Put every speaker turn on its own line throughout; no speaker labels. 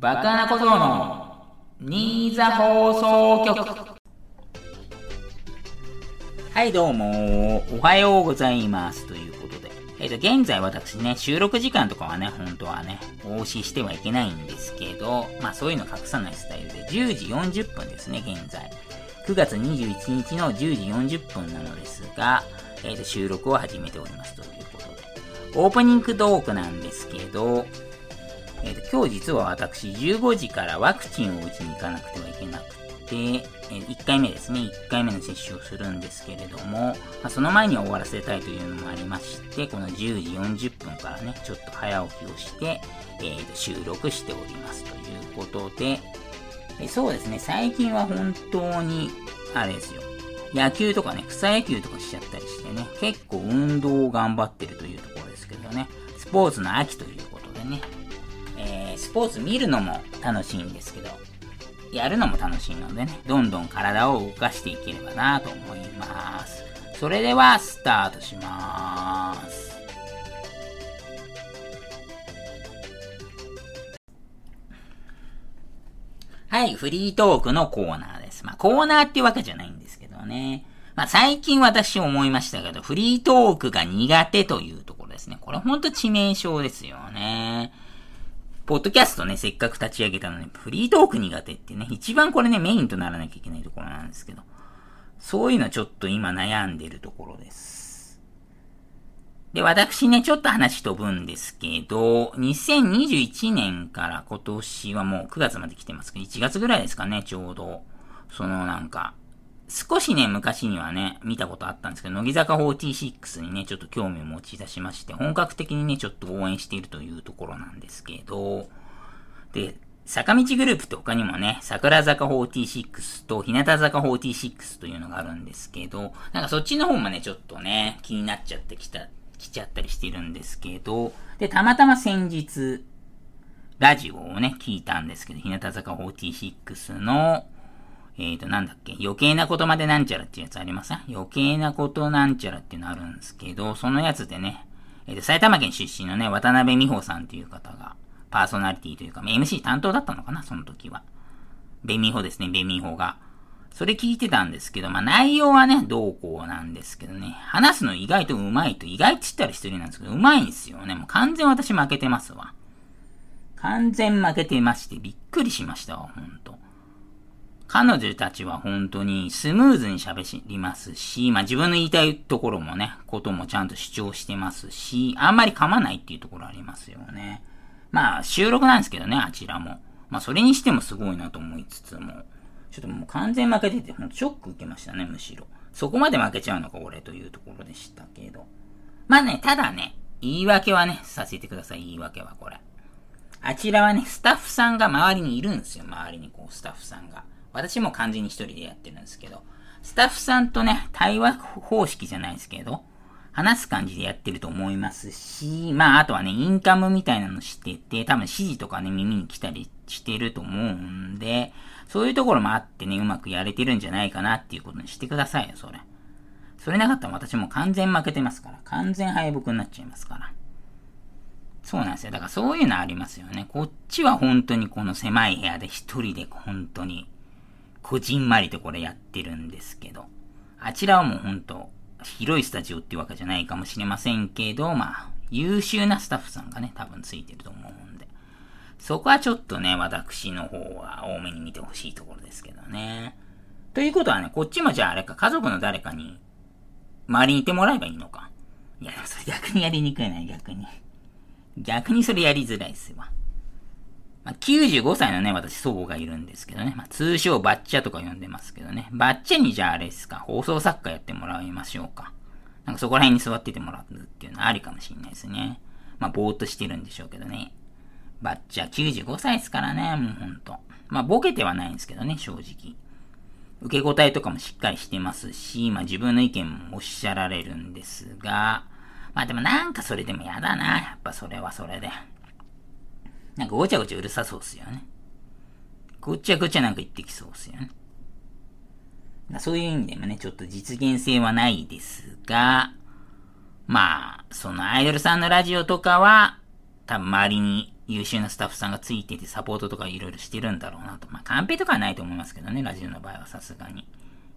バカな小僧の新座放送局。はいどうもおはようございます。ということで。えっ、と現在私ね収録時間とかはね本当はねお教えしてはいけないんですけどまあそういうの隠さないスタイルで10時40分ですね現在。9月21日の10時40分なのですが、えっ、と収録を始めておりますということで。オープニングトークなんですけど、えっ、と、今日実は私15時からワクチンを打ちに行かなくてはいけなくて、え1回目ですね、1回目の接種をするんですけれども、まあ、その前に終わらせたいというのもありまして、この10時40分からね、ちょっと早起きをして、えー、と収録しておりますということで、えそうですね、最近は本当に、あれですよ、野球とかね、草野球とかしちゃったりしてね、結構運動を頑張ってるというところですけどね、スポーツの秋ということでね、スポーツ見るのも楽しいんですけど、やるのも楽しいのでね、どんどん体を動かしていければなと思います。それでは、スタートしまーす。はい、フリートークのコーナーです。まあ、コーナーっていうわけじゃないんですけどね。まあ、最近私思いましたけど、フリートークが苦手というところですね。これほんと致命傷ですよね。ポッドキャストね、せっかく立ち上げたのに、フリートーク苦手ってね、一番これね、メインとならなきゃいけないところなんですけど、そういうのちょっと今悩んでるところです。で、私ね、ちょっと話飛ぶんですけど、2021年から今年はもう9月まで来てますけど、1月ぐらいですかね、ちょうど。そのなんか、少しね、昔にはね、見たことあったんですけど、乃木坂46にね、ちょっと興味を持ち出しまして、本格的にね、ちょっと応援しているというところなんですけど、で、坂道グループって他にもね、桜坂46と日向坂46というのがあるんですけど、なんかそっちの方もね、ちょっとね、気になっちゃってきた、来ちゃったりしてるんですけど、で、たまたま先日、ラジオをね、聞いたんですけど、日向坂46の、えっ、ー、と、なんだっけ、余計なことまでなんちゃらっていうやつあります？余計なことなんちゃらっていうのあるんですけど、そのやつでね、えっ、ー、と、埼玉県出身のね、渡辺美穂さんっていう方が、パーソナリティというか、MC 担当だったのかな、その時は。ベミホですね、ベミホが。それ聞いてたんですけど、まあ内容はね、どうこうなんですけどね、話すの意外と上手いと、意外って言ったら一人なんですけど、上手いんですよね。もう完全私負けてますわ。完全負けてまして、びっくりしましたわ、ほんと。彼女たちは本当にスムーズに喋りますし、まあ自分の言いたいところもね、こともちゃんと主張してますし、あんまり噛まないっていうところありますよね。まあ収録なんですけどね、あちらも。まあそれにしてもすごいなと思いつつも、ちょっともう完全負けてて、ほんとショック受けましたね、むしろ。そこまで負けちゃうのか、俺というところでしたけど。まあね、ただね、言い訳はね、させてください、言い訳はこれ。あちらはね、スタッフさんが周りにいるんですよ、周りにこう、スタッフさんが。私も完全に一人でやってるんですけど、スタッフさんとね、対話方式じゃないですけど、話す感じでやってると思いますし、まあ、あとはね、インカムみたいなのしてて、多分指示とかね、耳に来たりしてると思うんで、そういうところもあってね、うまくやれてるんじゃないかなっていうことにしてくださいよ、それ。それなかったら私も完全負けてますから、完全敗北になっちゃいますから。そうなんですよ。だからそういうのありますよね。こっちは本当にこの狭い部屋で一人で本当にこじんまりとこれやってるんですけど、あちらはもうほんと、広いスタジオっていうわけじゃないかもしれませんけど、まあ、優秀なスタッフさんがね、多分ついてると思うんで、そこはちょっとね、私の方は多めに見てほしいところですけどね。ということはね、こっちもじゃああれか、家族の誰かに、周りにいてもらえばいいのか。いや、それ逆にやりにくいな、逆に。逆にそれやりづらいっすわ。95歳のね、私祖母がいるんですけどね。まあ、通称バッチャとか呼んでますけどね。バッチャにじゃああれですか、放送作家やってもらいましょうか。なんかそこら辺に座っててもらうっていうのはありかもしれないですね。まあ、ぼーっとしてるんでしょうけどね。バッチャ95歳ですからね、もうほんと。まあ、ボケてはないんですけどね、正直。受け答えとかもしっかりしてますし、まあ自分の意見もおっしゃられるんですが、まあでもなんかそれでもやだな、やっぱそれはそれで。なんかごちゃごちゃうるさそうっすよね。ごちゃごちゃなんか言ってきそうっすよね。そういう意味でもね、ちょっと実現性はないですが、まあ、そのアイドルさんのラジオとかは、多分周りに優秀なスタッフさんがついててサポートとかいろいろしてるんだろうなと。まあ、カンペとかはないと思いますけどね、ラジオの場合はさすがに。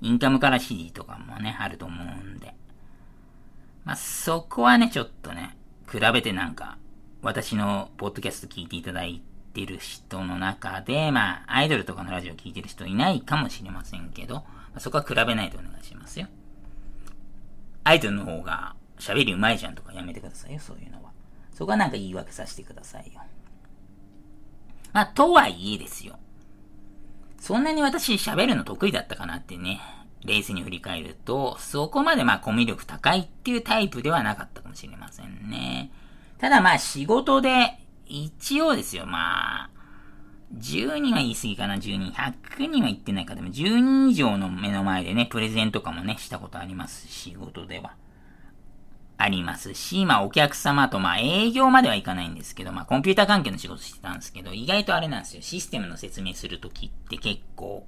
インカムから指示とかもね、あると思うんで。まあ、そこはね、ちょっとね、比べてなんか、私のポッドキャスト聞いていただいてる人の中で、まあ、アイドルとかのラジオ聞いてる人いないかもしれませんけど、そこは比べないでお願いしますよ。アイドルの方が喋り上手いじゃんとかやめてくださいよ、そういうのは。そこはなんか言い訳させてくださいよ。まあ、とはいえですよ。そんなに私喋るの得意だったかなってね、冷静に振り返ると、そこまでまあコミュ力高いっていうタイプではなかったかもしれませんね。ただまあ仕事で、一応ですよ、まあ、10人は言い過ぎかな、10人。100人は言ってないか。でも10人以上の目の前でね、プレゼントとかもね、したことあります。仕事では。ありますし、まあお客様と、まあ営業まではいかないんですけど、まあコンピューター関係の仕事してたんですけど、意外とあれなんですよ。システムの説明するときって結構、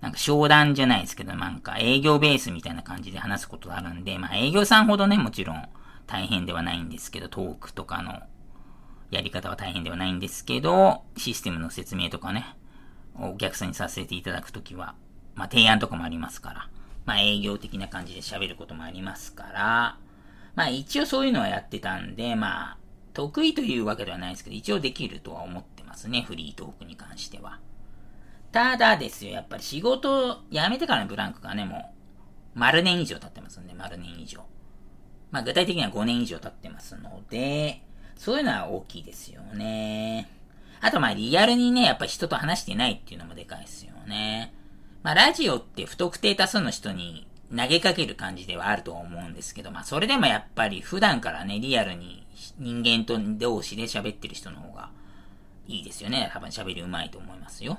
なんか商談じゃないですけど、なんか営業ベースみたいな感じで話すことがあるんで、まあ営業さんほどね、もちろん大変ではないんですけど、トークとかのやり方は大変ではないんですけど、システムの説明とかね、お客さんにさせていただくときは、まあ提案とかもありますから、まあ営業的な感じで喋ることもありますから、まあ一応そういうのはやってたんで、まあ、得意というわけではないですけど、一応できるとは思ってますね、フリートークに関しては。ただですよ、やっぱり仕事を辞めてからのブランクがね、もう、丸年以上経ってますんで、丸年以上。まあ具体的には5年以上経ってますので、そういうのは大きいですよね。あとまあリアルにね、やっぱ人と話してないっていうのもでかいですよね。まあラジオって不特定多数の人に投げかける感じではあると思うんですけど、まあそれでもやっぱり普段からね、リアルに人間と同士で喋ってる人の方がいいですよね。多分喋り上手いと思いますよ。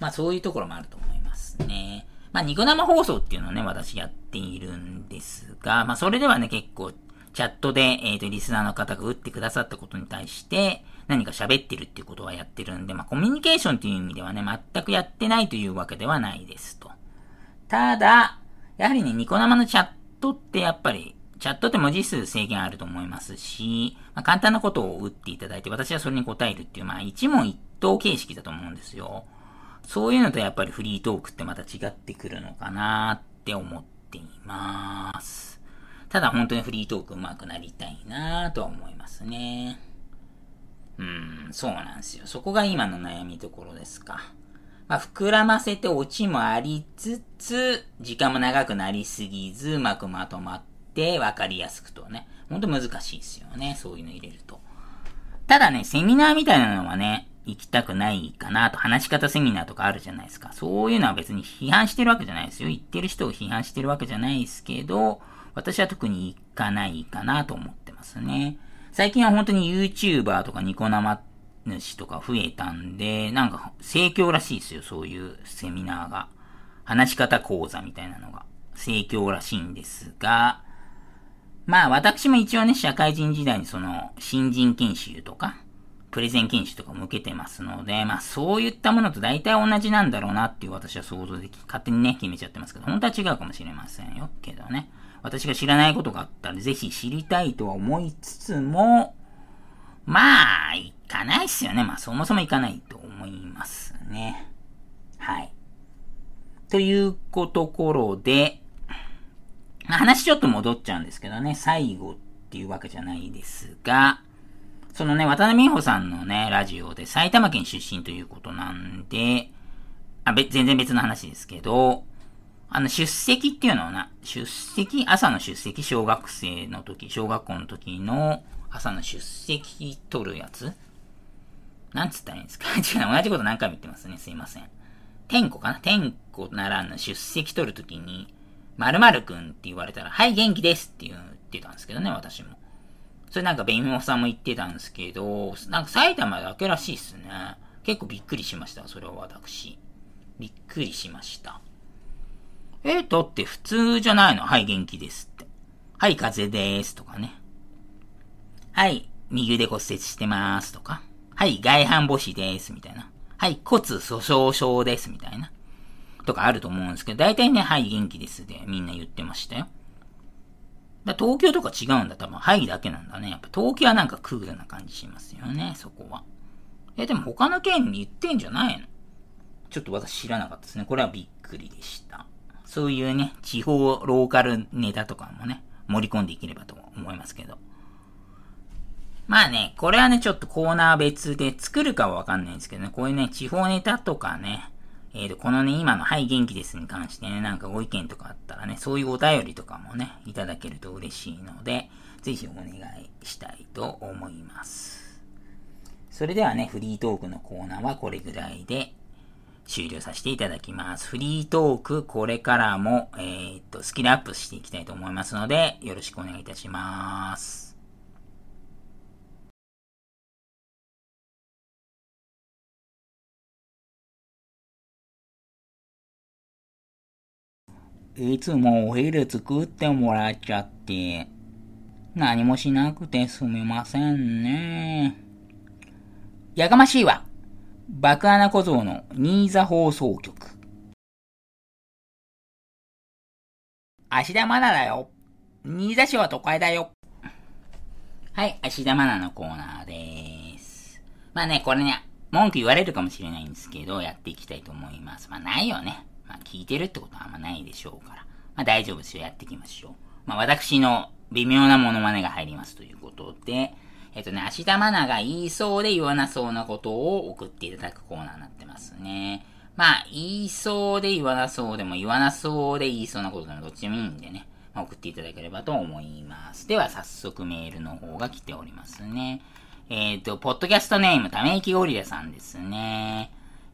まあそういうところもあると思いますね。まあニコ生放送っていうのをね、私やっているんですが、まあそれではね、結構チャットで、えっ、ー、と、リスナーの方が打ってくださったことに対して、何か喋ってるっていうことはやってるんで、まあコミュニケーションっていう意味ではね、全くやってないというわけではないですと。ただ、やはりね、ニコ生のチャットってやっぱり、チャットって文字数制限あると思いますし、まあ、簡単なことを打っていただいて、私はそれに答えるっていう、まあ一問一答形式だと思うんですよ。そういうのとやっぱりフリートークってまた違ってくるのかなって思っています。ただ本当にフリートーク上手くなりたいなとは思いますね。うん、そうなんですよ。そこが今の悩みところですか。まあ、膨らませてオチもありつつ、時間も長くなりすぎず、うまくまとまって分かりやすくとね。ほんと難しいですよね。そういうの入れると。ただね、セミナーみたいなのはね、行きたくないかなと、話し方セミナーとかあるじゃないですか。そういうのは別に批判してるわけじゃないですよ。言ってる人を批判してるわけじゃないですけど、私は特に行かないかなと思ってますね。最近は本当に YouTuber とかニコ生主とか増えたんで、なんか盛況らしいですよ、そういうセミナーが。話し方講座みたいなのが盛況らしいんですが、まあ私も一応ね、社会人時代にその新人研修とか、プレゼン研修とかも受けてますので、まあそういったものと大体同じなんだろうなっていう私は想像でき、勝手にね、決めちゃってますけど、本当は違うかもしれませんよ。けどね。私が知らないことがあったらぜひ知りたいとは思いつつも、まあ、行かないっすよね。まあ、そもそも行かないと思いますね。はい。というところで、ま、話ちょっと戻っちゃうんですけどね、最後っていうわけじゃないですが、そのね、渡辺美穂さんのね、ラジオで埼玉県出身ということなんで、あ、べ、全然別の話ですけど、あの、出席っていうのはな、出席、朝の出席、小学生の時、小学校の時の、朝の出席取るやつ？なんつったらいいんですか？違う、同じこと何回も言ってますね。すいません。天子かな？天子ならぬ出席取るときに、〇〇くんって言われたら、はい、元気ですって言ってたんですけどね、私も。それなんか弁護士さんも言ってたんですけど、なんか埼玉だけらしいっすね。結構びっくりしました、それは私。びっくりしました。えー、だって普通じゃないの？はい、元気ですって。はい、風邪でーすとかね。はい、右腕骨折してまーすとか。はい、外反母趾でーす、みたいな。はい、骨粗鬆症です、みたいな。とかあると思うんですけど、大体ね、はい、元気ですでみんな言ってましたよ。だ東京とか違うんだ。多分、はいだけなんだね。やっぱ東京はなんかクールな感じしますよね、そこは。え、でも他の県に言ってんじゃないの？ちょっと私知らなかったですね。これはびっくりでした。そういうね、地方ローカルネタとかもね、盛り込んでいければと思いますけど。まあね、これはね、ちょっとコーナー別で作るかはわかんないんですけどね、こういうね、地方ネタとかね、えーと、このね、今のはい元気ですに関してね、なんかご意見とかあったらね、そういうお便りとかもね、いただけると嬉しいので、ぜひお願いしたいと思います。それではね、フリートークのコーナーはこれぐらいで終了させていただきます。フリートーク、これからも、えー、と、スキルアップしていきたいと思いますので、よろしくお願いいたします。いつもお昼作ってもらっちゃって、何もしなくてすみませんね。やかましいわ。爆穴小僧の新座放送局。芦田愛菜だよ。新座市は都会だよ。はい、芦田愛菜のコーナーでーす。まあね、これね、文句言われるかもしれないんですけど、やっていきたいと思います。まあないよね。聞いてるってことはあんまないでしょうから。まあ、大丈夫ですよ。やっていきましょう。まあ、私の微妙なモノマネが入りますということで、えっとね、芦田愛菜が言いそうで言わなそうなことを送っていただくコーナーになってますね。まあ、言いそうで言わなそうでも言わなそうで言いそうなことでもどっちでもいいんでね、まあ、送っていただければと思います。では、早速メールの方が来ておりますね。えっ、ー、と、ポッドキャストネーム、ため息ゴリラさんですね。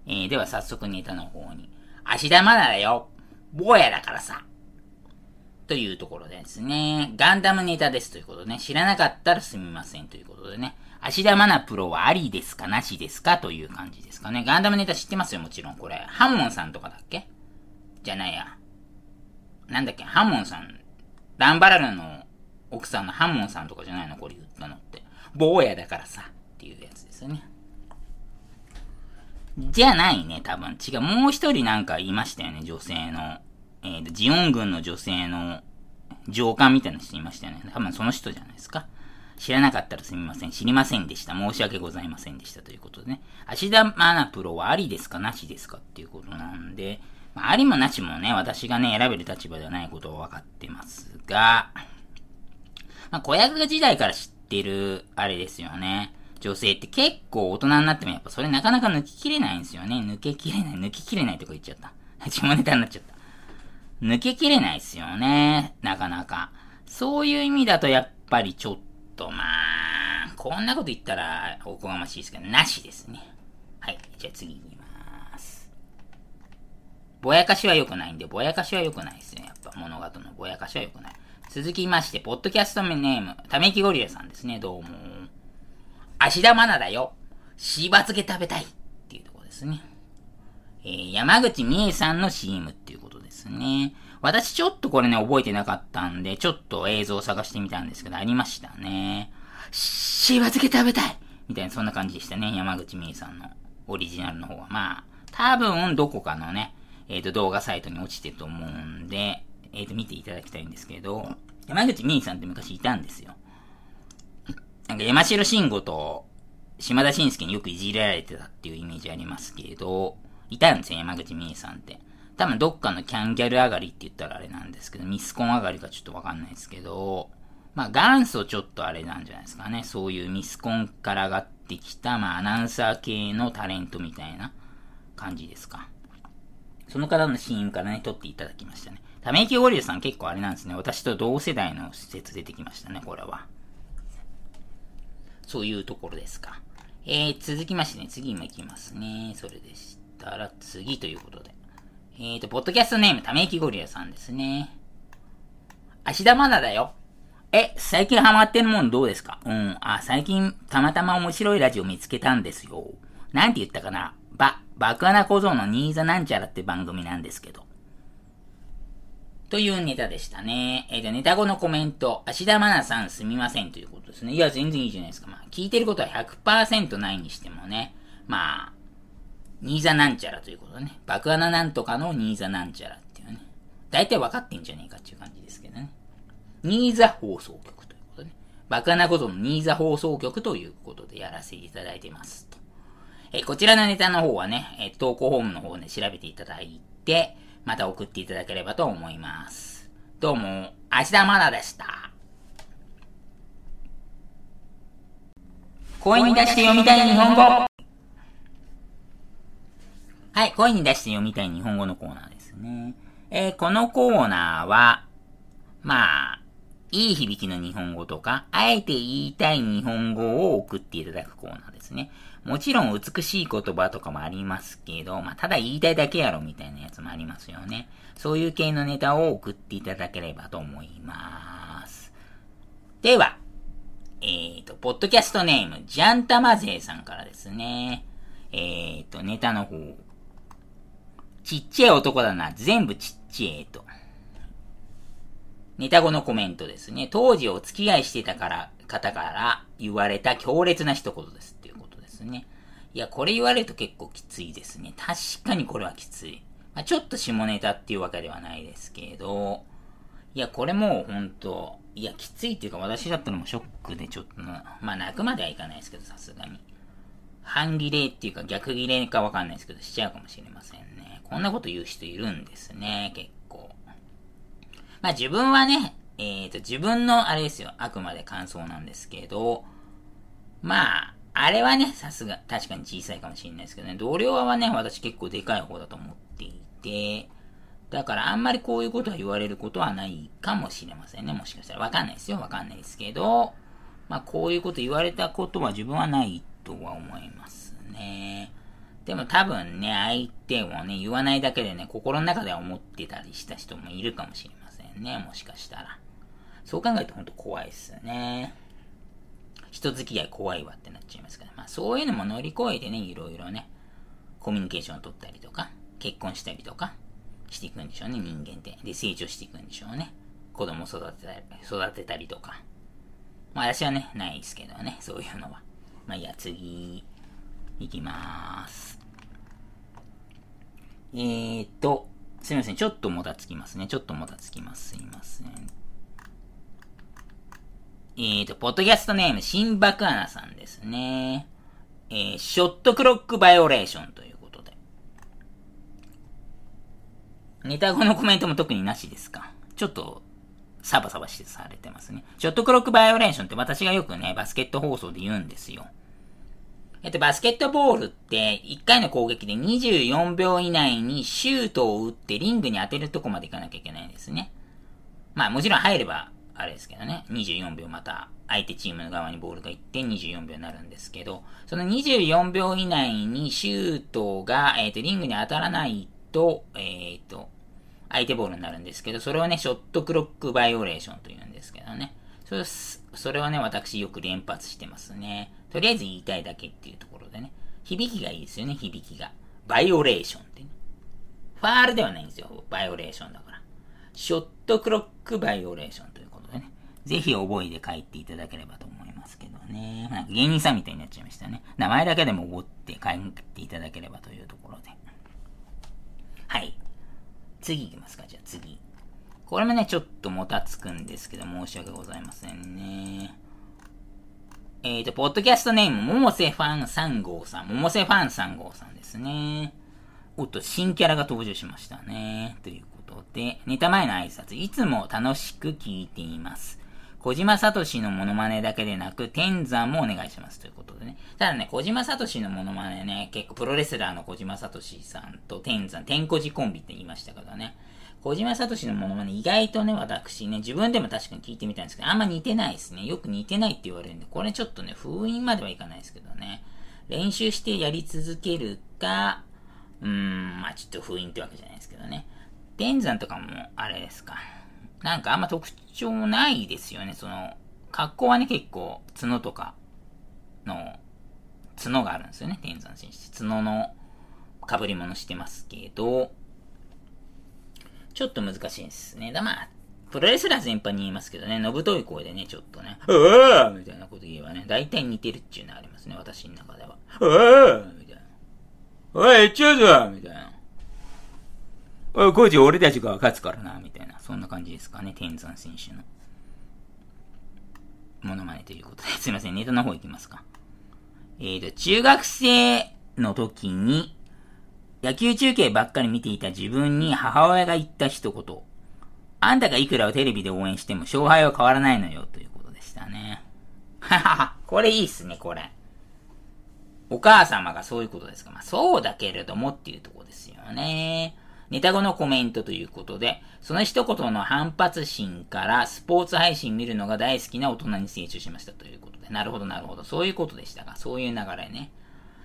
えー、では早速ネタの方に。芦田愛菜だよ。坊やだからさ。というところですね、ガンダムネタですということでね、知らなかったらすみませんということでね、芦田愛菜プロはありですかなしですかという感じですかね。ガンダムネタ知ってますよ、もちろんこれ。ハンモンさんとかだっけ？じゃないや。なんだっけ、ハンモンさん。ダンバラルの奥さんのハンモンさんとかじゃないの？これ言ったのって。坊やだからさ。っていうやつですよね。じゃないね、多分。違う。もう一人なんかいましたよね、女性の。えっ、ー、と、ジオン軍の女性の上官みたいな人いましたよね。多分その人じゃないですか。知らなかったらすみません。知りませんでした。申し訳ございませんでした。ということでね。芦田愛菜プロはありですか？なしですかっていうことなんで、まあ、ありもなしもね、私がね、選べる立場ではないことは分かってますが、まあ、子役時代から知ってる、あれですよね。女性って結構大人になってもやっぱそれなかなか抜ききれないんですよね。抜けきれない、抜ききれないとか言っちゃった。下ネタになっちゃった。抜けきれないっすよね。なかなか。そういう意味だとやっぱりちょっとまあ、こんなこと言ったらおこがましいですけど、なしですね。はい。じゃあ次行きます。ぼやかしは良くないんで、ぼやかしは良くないですね。やっぱ物語のぼやかしは良くない。続きまして、ポッドキャストネーム、ためきゴリラさんですね。どうも。芦田愛菜だよ。しば漬け食べたい。っていうところですね。えー、山口美恵さんの CM っていうことですね。私ちょっとこれね、覚えてなかったんで、ちょっと映像を探してみたんですけど、ありましたね。しば漬け食べたいみたいな、そんな感じでしたね。山口美恵さんのオリジナルの方は。まあ、多分どこかのね、えっ、ー、と、動画サイトに落ちてると思うんで、えっ、ー、と、見ていただきたいんですけど、山口美恵さんって昔いたんですよ。なんか山城慎吾と島田紳介によくいじられてたっていうイメージありますけれど、いたんですよ、山口美恵さんって。多分どっかのキャンギャル上がりって言ったらあれなんですけど、ミスコン上がりかちょっとわかんないですけど、まあ元祖ちょっとあれなんじゃないですかね。そういうミスコンから上がってきた、まあアナウンサー系のタレントみたいな感じですか。その方のシーンからね、撮っていただきましたね。ため息ゴリラさん結構あれなんですね。私と同世代の施設出てきましたね、これは。そういうところですか。えー、続きましてね、次も行きますね。それでしたら次ということで。えーと、ポッドキャストネーム、ため息ゴリラさんですね。芦田愛菜だよ。え、最近ハマってるもんどうですか？うん。あ、最近たまたま面白いラジオ見つけたんですよ。なんて言ったかなば、爆穴小僧のニーザなんちゃらって番組なんですけど。というネタでしたね。えっ、ー、と、ネタ後のコメント、芦田愛菜さんすみませんということですね。いや、全然いいじゃないですか。まあ、聞いてることは100%ないにしてもね。まあ、ニーザなんちゃらということね。爆穴なんとかのニーザなんちゃらっていうね。大体分かってんじゃねえかっていう感じですけどね。新座放送局ということで、ね、バカなことの新座放送局ということでやらせていただいてますと。えこちらのネタの方はね、え投稿ホームの方で調べていただいて、また送っていただければと思います。どうも、芦田愛菜でした。声に出して読みたい日本語はい、声に出して読みたい日本語のコーナーですね。えー、このコーナーは、まあ、いい響きの日本語とか、あえて言いたい日本語を送っていただくコーナーですね。もちろん美しい言葉とかもありますけど、まあ、ただ言いたいだけやろみたいなやつもありますよね。そういう系のネタを送っていただければと思います。では、え、ー、と、ポッドキャストネーム、ジャンタマゼーさんからですね。え、ー、と、ネタの方。ちっちゃい男だな、全部ちっちゃいと。ネタ後のコメントですね。当時お付き合いしてたから、方から言われた強烈な一言ですね。いや、これ言われると結構きついですね。確かにこれはきつい。まあ、ちょっと下ネタっていうわけではないですけど、いや、これもうほんと、いや、きついっていうか私だったらもショックでちょっと、まあ泣くまではいかないですけど、さすがに。半切れっていうか逆切れかわかんないですけど、しちゃうかもしれませんね。こんなこと言う人いるんですね、結構まあ自分はね、えっ、ー、と、自分のあれですよ、あくまで感想なんですけど、まあ、あれはね、さすが、確かに小さいかもしれないですけどね、同僚はね、私結構でかい方だと思っていて、だからあんまりこういうことは言われることはないかもしれませんね。もしかしたらわかんないですよ。わかんないですけど、まあこういうこと言われたことは自分はないとは思いますね。でも多分ね、相手をね、言わないだけでね、心の中では思ってたりした人もいるかもしれません。ね、もしかしたら。そう考えると本当怖いっすよね。人付き合い怖いわってなっちゃいますから。まあそういうのも乗り越えてね、いろいろね、コミュニケーションを取ったりとか、結婚したりとか、していくんでしょうね、人間って。で、成長していくんでしょうね。子供育てたり、育てたりとか。まあ私はね、ないですけどね、そういうのは。まあいや、次、いきまーす。えーと、すいません。ちょっともたつきますね。ちょっともたつきます。すいません。えーと、ポッドキャストネーム、新爆アナさんですね。えー、ショットクロックバイオレーションということで。ネタ後のコメントも特になしですか？ちょっと、サバサバしてされてますね。ショットクロックバイオレーションって私がよくね、バスケット放送で言うんですよ。えっと、バスケットボールって、1回の攻撃で24秒以内にシュートを打ってリングに当てるとこまで行かなきゃいけないんですね。まあもちろん入れば、あれですけどね、24秒また相手チームの側にボールが行って24秒になるんですけど、その24秒以内にシュートが、えっ、ー、と、リングに当たらないと、えっ、ー、と、相手ボールになるんですけど、それをね、ショットクロックバイオレーションと言うんですけどね。それそれをね、私よく連発してますね。とりあえず言いたいだけっていうところでね。響きがいいですよね、響きが。バイオレーションってね。ファールではないんですよ。バイオレーションだから。ショットクロックバイオレーション。ぜひ覚えて書いていただければと思いますけどね。なんか芸人さんみたいになっちゃいましたね。名前だけでも覚って書いていただければというところで。はい。次行きますか、じゃあ次。これもね、ちょっともたつくんですけど、申し訳ございませんね。えっ、ー、と、ポッドキャストネーム、ももせファン3号さん。ももせファン3号さんですね。おっと、新キャラが登場しましたね。ということで、ネタ前の挨拶、いつも楽しく聞いています。小島聡のモノマネだけでなく、天山もお願いします。ということでね。ただね、小島聡のモノマネね、結構プロレスラーの小島聡さんと天山、天小寺コンビって言いましたけどね。小島聡のモノマネ、意外とね、私ね、自分でも確かに聞いてみたんですけど、あんま似てないですね。よく似てないって言われるんで、これちょっとね、封印まではいかないですけどね。練習してやり続けるか、うーん、まあちょっと封印ってわけじゃないですけどね。天山とかも、あれですか。なんかあんま特徴ないですよね。その、格好はね、結構、角とかの、角があるんですよね。天山選手。角の被り物してますけど、ちょっと難しいですね。だまあ、プロレスラー全般に言いますけどね、のぶとい声でね、ちょっとね、うわみたいなこと言えばね、大体似てるっていうのありますね、私の中では。うわみたいな。おい、ちょうぞみたいな。おい、コーチ俺たちが勝つからな、みたいな。そんな感じですかね、天山選手の。モノマネということで、すいません、ネタの方行きますか。えーと、中学生の時に、野球中継ばっかり見ていた自分に母親が言った一言。あんたがいくらをテレビで応援しても勝敗は変わらないのよ、ということでしたね。ははは、これいいっすね、これ。お母様がそういうことですか。まあ、そうだけれどもっていうとこですよね。ネタ後のコメントということで、その一言の反発心からスポーツ配信見るのが大好きな大人に成長しましたということで。なるほど、なるほど。そういうことでしたが、そういう流れね。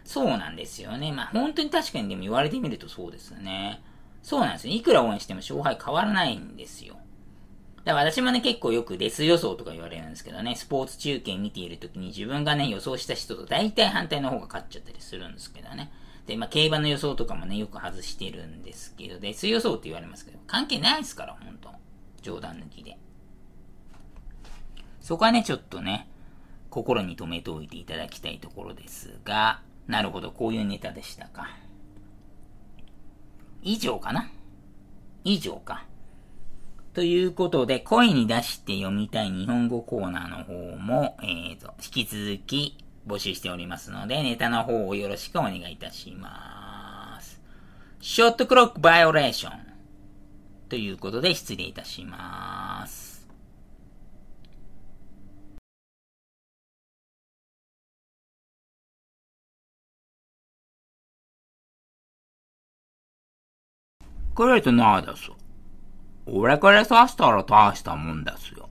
そうなんですよね。まあ、本当に確かにでも言われてみるとそうですね。そうなんですよ。いくら応援しても勝敗変わらないんですよ。だから私もね、結構よくレス予想とか言われるんですけどね、スポーツ中継見ている時に自分がね、予想した人と大体反対の方が勝っちゃったりするんですけどね。で、まあ、競馬の予想とかもね、よく外してるんですけど、レス予想って言われますけど、関係ないですから、ほんと。冗談抜きで。そこはね、ちょっとね、心に留めておいていただきたいところですが、なるほど、こういうネタでしたか。以上かな以上か。ということで、声に出して読みたい日本語コーナーの方も、えーと、引き続き募集しておりますので、ネタの方をよろしくお願いいたします。ショットクロックバイオレーション。ということで失礼いたします。これとないです。俺から刺したら大したもんですよ。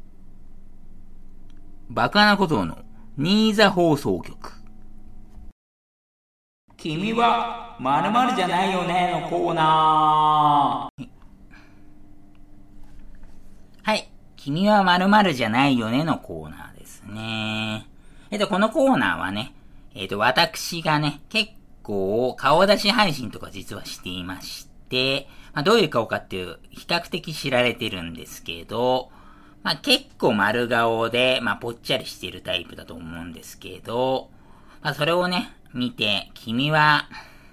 バカなことの、新座放送局。君は、〇〇じゃないよねのコーナー。はい。君は〇〇じゃないよねのコーナーですね。えっと、このコーナーはね、えっと、私がね、結構顔出し配信とか実はしていまして、まあ、どういう顔かっていう、比較的知られてるんですけど、まあ、結構丸顔で、まあ、ぽっちゃりしてるタイプだと思うんですけど、まあ、それをね、見て、君は、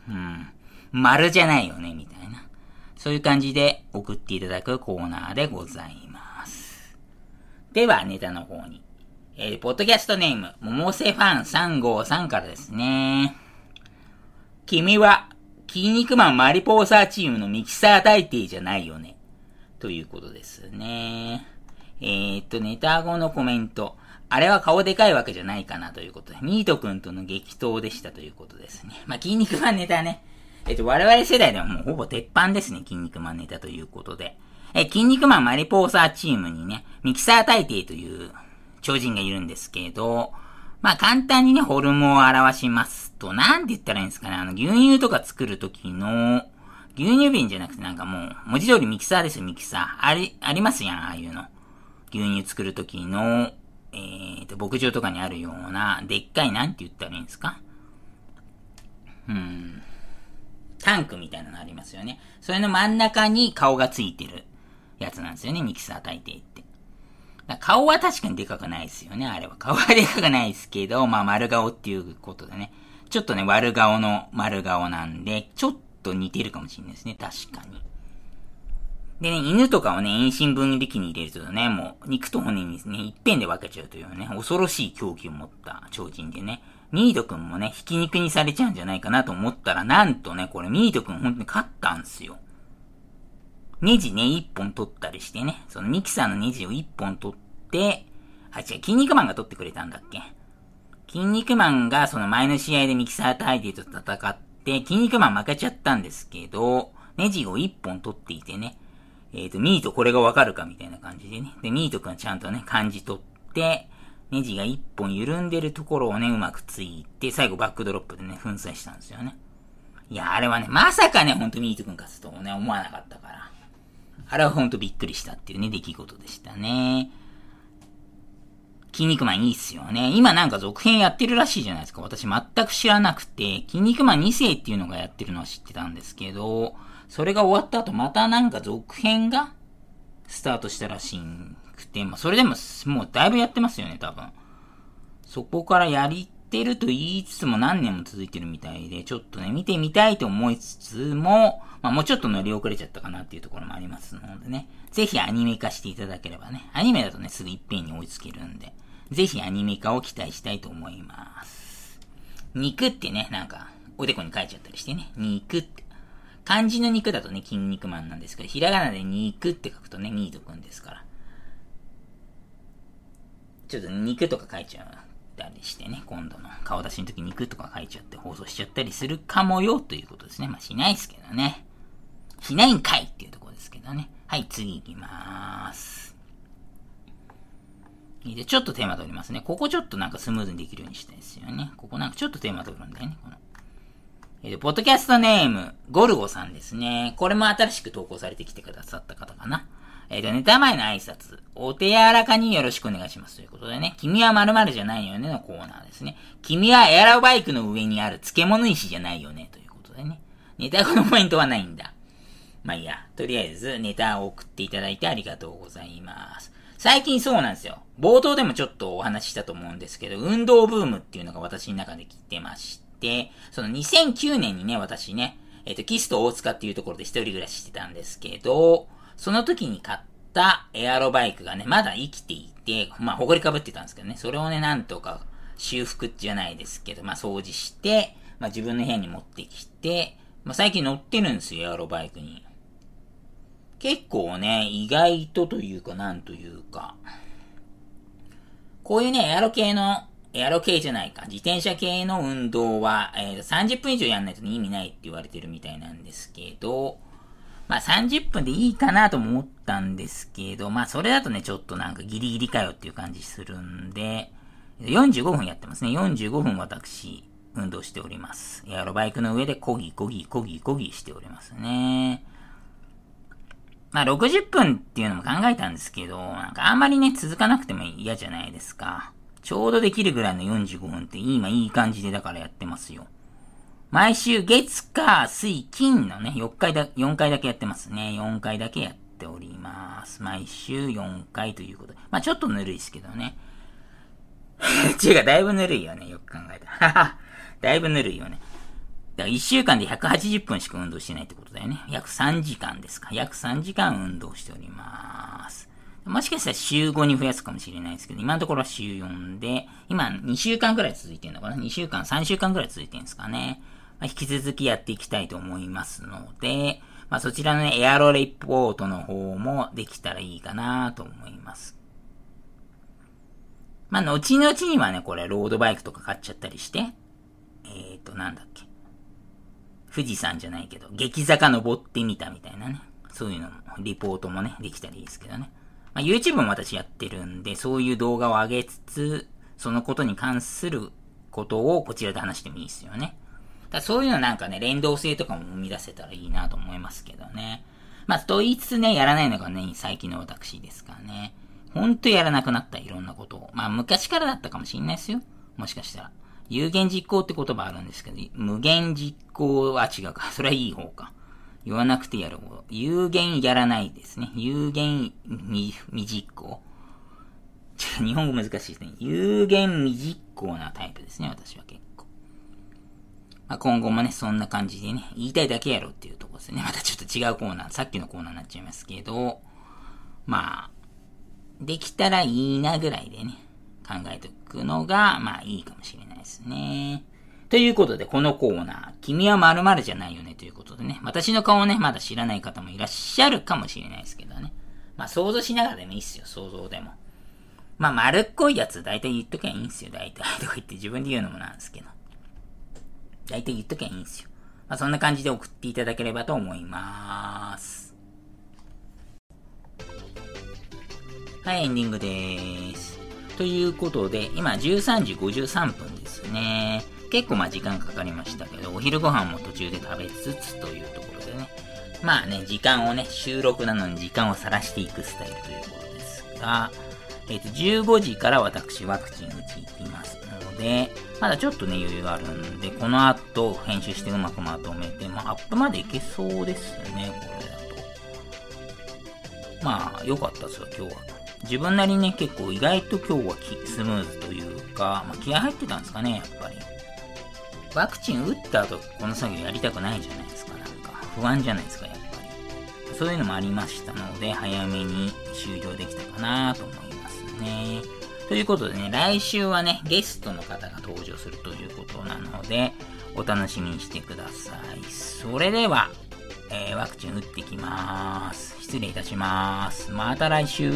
うん、丸じゃないよね、みたいな。そういう感じで送っていただくコーナーでございます。では、ネタの方に。えー、ポッドキャストネーム、桃瀬ファン353からですね。君は筋肉マンマリポーサーチームのミキサー大帝じゃないよね。ということですね。えー、っと、ネタ後のコメント。あれは顔でかいわけじゃないかなということで、ミート君との激闘でしたということですね。まあ、筋肉マンネタね。えっと、我々世代ではもうほぼ鉄板ですね、筋肉マンネタということで。え、筋肉マンマリポーサーチームにね、ミキサー大帝という超人がいるんですけど、まあ簡単にね、フォルムを表しますと、なんて言ったらいいんですかね、あの、牛乳とか作るときの、牛乳瓶じゃなくてなんかもう、文字通りミキサーですよ、ミキサー。あり、ありますやん、ああいうの。牛乳作るときの、えーと、牧場とかにあるような、でっかい、なんて言ったらいいんですか？うん。タンクみたいなのありますよね。それの真ん中に顔がついてるやつなんですよね、ミキサー大抵って。顔は確かにでかくないですよね、あれは。顔はでかくないですけど、まあ丸顔っていうことでね。ちょっとね、悪顔の丸顔なんで、ちょっと似てるかもしれないですね、確かに。でね、犬とかをね、遠心分離器に入れるとね、もう、肉と骨にですね、一遍で分けちゃうというね、恐ろしい狂気を持った超人でね、ミートくんもね、ひき肉にされちゃうんじゃないかなと思ったら、なんとね、これミートくん本当に勝ったんすよ。ネジね、一本取ったりしてね、そのミキサーのネジを一本取って、あ、違う、筋肉マンが取ってくれたんだっけ？筋肉マンがその前の試合でミキサータイティと戦って、筋肉マン負けちゃったんですけど、ネジを一本取っていてね、えっ、ー、と、ミートこれがわかるかみたいな感じでね。で、ミートくんちゃんとね、感じ取って、ネジが一本緩んでるところをね、うまくついて、最後バックドロップでね、粉砕したんですよね。いや、あれはね、まさかね、ほんとミートくん勝つともね、思わなかったから。あれはほんとびっくりしたっていうね、出来事でしたね。筋肉マンいいっすよね。今なんか続編やってるらしいじゃないですか。私全く知らなくて、筋肉マン2世っていうのがやってるのは知ってたんですけど、それが終わった後またなんか続編がスタートしたらしくて、まあそれでももうだいぶやってますよね、多分。そこからやりてると言いつつも何年も続いてるみたいで、ちょっとね、見てみたいと思いつつも、まあもうちょっと乗り遅れちゃったかなっていうところもありますのでね。ぜひアニメ化していただければね。アニメだとね、すぐいっぺんに追いつけるんで。ぜひアニメ化を期待したいと思います。肉ってね、なんか、おでこに書いちゃったりしてね、肉って。漢字の肉だとね、筋肉マンなんですけど、ひらがなで肉って書くとね、ミートくんですから。ちょっと肉とか書いちゃったりしてね、今度の顔出しの時肉とか書いちゃって放送しちゃったりするかもよということですね。まあしないですけどね。しないんかいっていうところですけどね。はい、次行きまーす。で、ちょっとテーマ取りますね。ここちょっとなんかスムーズにできるようにしたいですよね。ここなんかちょっとテーマ取るんだよね。このえー、ポッドキャストネーム、ゴルゴさんですね。これも新しく投稿されてきてくださった方かな。えっ、ー、と、ネタ前の挨拶、お手柔らかによろしくお願いしますということでね、君は〇〇じゃないよねのコーナーですね。君はエアロバイクの上にある漬物石じゃないよねということでね。ネタ後のポイントはないんだ。まあいいや、とりあえずネタを送っていただいてありがとうございます。最近そうなんですよ。冒頭でもちょっとお話ししたと思うんですけど、運動ブームっていうのが私の中で来てまして、その2009年にね、私ね、えっ、ー、と、キスと大塚っていうところで一人暮らししてたんですけど、その時に買ったエアロバイクがね、まだ生きていて、まあ、埃かぶってたんですけどね、それをね、なんとか修復じゃないですけど、まあ、掃除して、まあ、自分の部屋に持ってきて、まあ、最近乗ってるんですよ、エアロバイクに。結構ね、意外とというか、なんというか、こういうね、エアロ系の、エアロ系じゃないか、自転車系の運動は、えー、30分以上やんないと、意味ないって言われてるみたいなんですけど、まあ30分でいいかなと思ったんですけど、まあそれだとね、ちょっとなんかギリギリかよっていう感じするんで、45分やってますね。45分私、運動しております。エアロバイクの上でコギコギコギコギしておりますね。まあ60分っていうのも考えたんですけど、なんかあんまりね、続かなくても嫌じゃないですか。ちょうどできるぐらいの45分って今いい感じでだからやってますよ。毎週月、火、水、金のね、4回だ、4回だけやってますね。4回だけやっております。毎週4回ということで。まあちょっとぬるいですけどね。違う、だいぶぬるいよね。よく考えたら。だいぶぬるいよね。だから1週間で180分しか運動してないってことだよね。約3時間ですか。約3時間運動しております。もしかしたら週5に増やすかもしれないですけど、今のところは週4で、今2週間くらい続いてるのかな ?2 週間、3週間くらい続いてるんですかね。まあ、引き続きやっていきたいと思いますので、まあ、そちらのね、エアロレポートの方もできたらいいかなと思います。まあ、後々にはね、これ、ロードバイクとか買っちゃったりして、えっ、ー、と、なんだっけ。富士山じゃないけど、激坂登ってみたみたいなね。そういうのも、リポートもね、できたらいいですけどね。まあ、YouTube も私やってるんで、そういう動画を上げつつ、そのことに関することをこちらで話してもいいですよね。だそういうのなんかね、連動性とかも生み出せたらいいなと思いますけどね。まあ、と言いつつね、やらないのがね、最近の私ですからね。ほんとやらなくなったいろんなことを。まあ、昔からだったかもしんないですよ。もしかしたら。有限実行って言葉あるんですけど、無限実行は違うか。それはいい方か。言わなくてやる方。有限やらないですね。有限未実行。日本語難しいですね。有限未実行なタイプですね、私は結構。まあ、今後もね、そんな感じでね、言いたいだけやろうっていうところですね。またちょっと違うコーナー、さっきのコーナーになっちゃいますけど、まあ、できたらいいなぐらいでね、考えておくのが、まあいいかもしれないですね。ということで、このコーナー、君は〇〇じゃないよねということでね、私の顔をね、まだ知らない方もいらっしゃるかもしれないですけどね。まあ想像しながらでもいいっすよ、想像でも。まあ丸っこいやつ大体言っときゃいいんすよ、大体。とか言って自分で言うのもなんですけど。大体言っときゃいいんすよ。まあそんな感じで送っていただければと思います。はい、エンディングでーす。ということで、今13時53分ですね。結構まあ時間かかりましたけど、お昼ご飯も途中で食べつつというところでね。まあね、時間をね、収録なのに時間を晒していくスタイルということですが、えっ、と、15時から私ワクチン打ち行きますので、まだちょっとね、余裕があるんで、この後編集してうまくまとめて、まあ、アップまでいけそうですね、これだと。まあ、良かったですよ、今日は。自分なりにね、結構意外と今日はスムーズというか、まあ、気合入ってたんですかね、やっぱり。ワクチン打った後、この作業やりたくないじゃないですか、なんか。不安じゃないですか、やっぱり。そういうのもありましたので、早めに終了できたかなと思いますね。ということでね、来週はね、ゲストの方が登場するということなので、お楽しみにしてください。それでは、えー、ワクチン打ってきます。失礼いたします。また来週